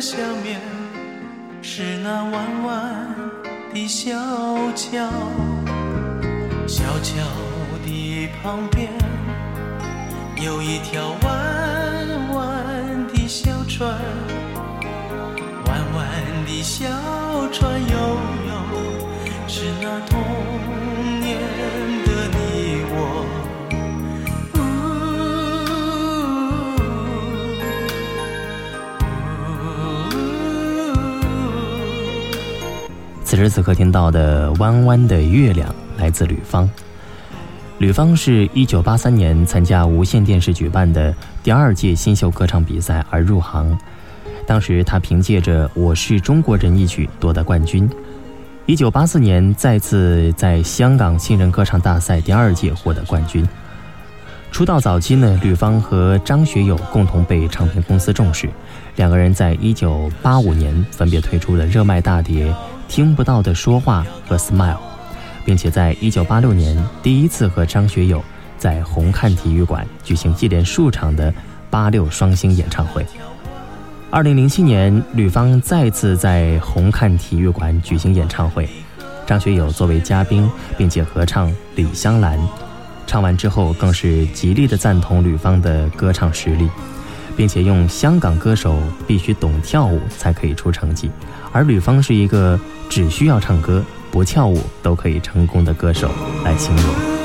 下面，是那弯弯的小桥。小桥的旁边，有一条弯弯的小船。弯弯的小船哟此时此刻听到的《弯弯的月亮》来自吕方。吕方是一九八三年参加无线电视举办的第二届新秀歌唱比赛而入行。当时他凭借着《我是中国人》一曲夺得冠军。一九八四年再次在香港新人歌唱大赛第二届获得冠军。出道早期呢，吕方和张学友共同被唱片公司重视，两个人在一九八五年分别推出了热卖大碟《听不到的说话》和《Smile》，并且在一九八六年第一次和张学友在红磡体育馆举行一连数场的八六双星演唱会。二零零七年，吕方再次在红磡体育馆举行演唱会，张学友作为嘉宾，并且合唱《李香兰》。唱完之后，更是极力的赞同吕方的歌唱实力，并且用香港歌手必须懂跳舞才可以出成绩，而吕方是一个只需要唱歌不跳舞都可以成功的歌手来形容。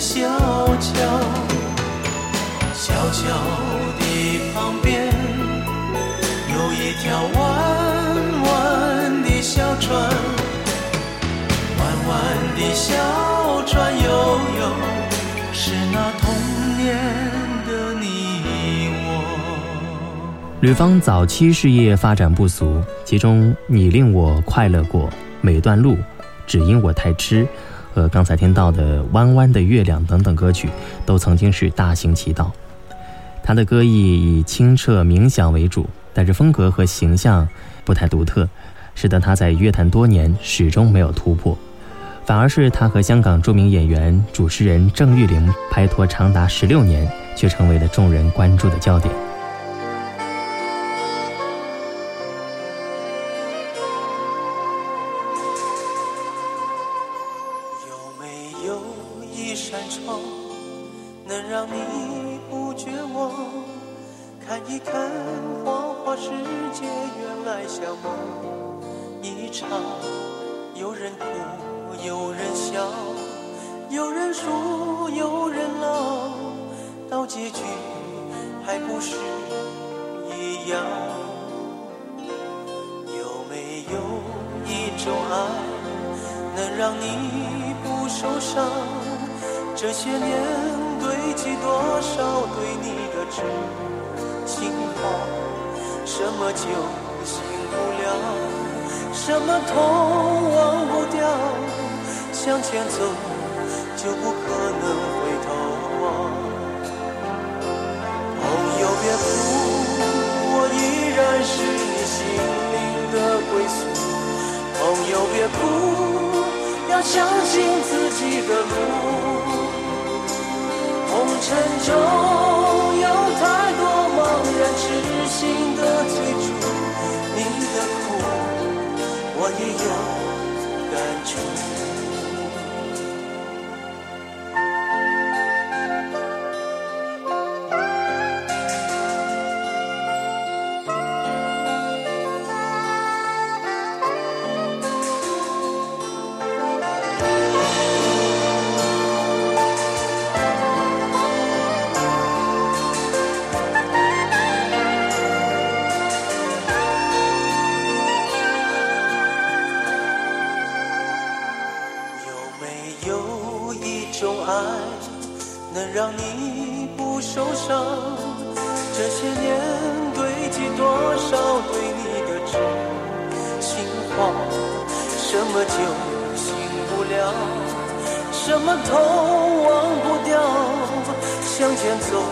小桥小桥的旁边有一条弯弯的小船弯弯的小船悠悠是那童年的你我。吕方早期事业发展不俗其中你令我快乐过每段路只因我太痴和刚才听到的《弯弯的月亮》等等歌曲，都曾经是大行其道。他的歌艺以清澈冥想为主，但是风格和形象不太独特，使得他在乐坛多年始终没有突破。反而是他和香港著名演员、主持人郑裕玲拍拖长达十六年，却成为了众人关注的焦点。让你不绝望看一看花花世界原来像梦一场有人哭有人笑有人输有人老到结局还不是一样。有没有一种爱能让你不受伤？这些年堆积多少对你的痴情话？什么酒醒不了什么痛忘不掉？向前走，就不可能回头望。朋友别哭，我依然是你心灵的归宿。朋友别哭，要相信自己的路。沉重。让你不受伤，这些年堆积多少对你的痴心慌，什么酒醒不了，什么痛忘不掉，向前走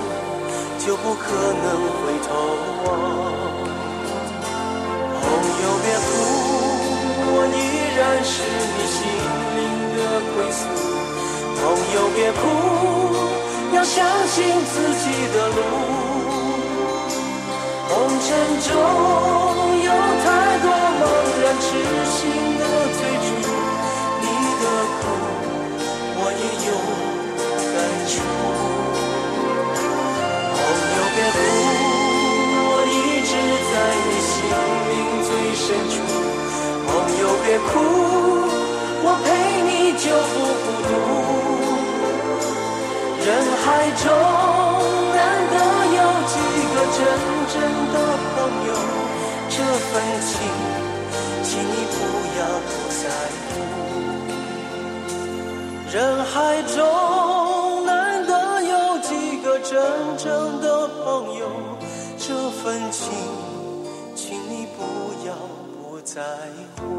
就不可能回头望，朋友别哭，我依然是你心灵的归宿，朋友别哭。要相信自己的路。红尘中有太多茫然痴心的追逐你的苦我也有感触。朋友别哭我一直在你心灵最深处。朋友别哭中难得有几个真正的朋友，这份情，请你不要不在乎。人海中难得有几个真正的朋友，这份情，请你不要不在乎。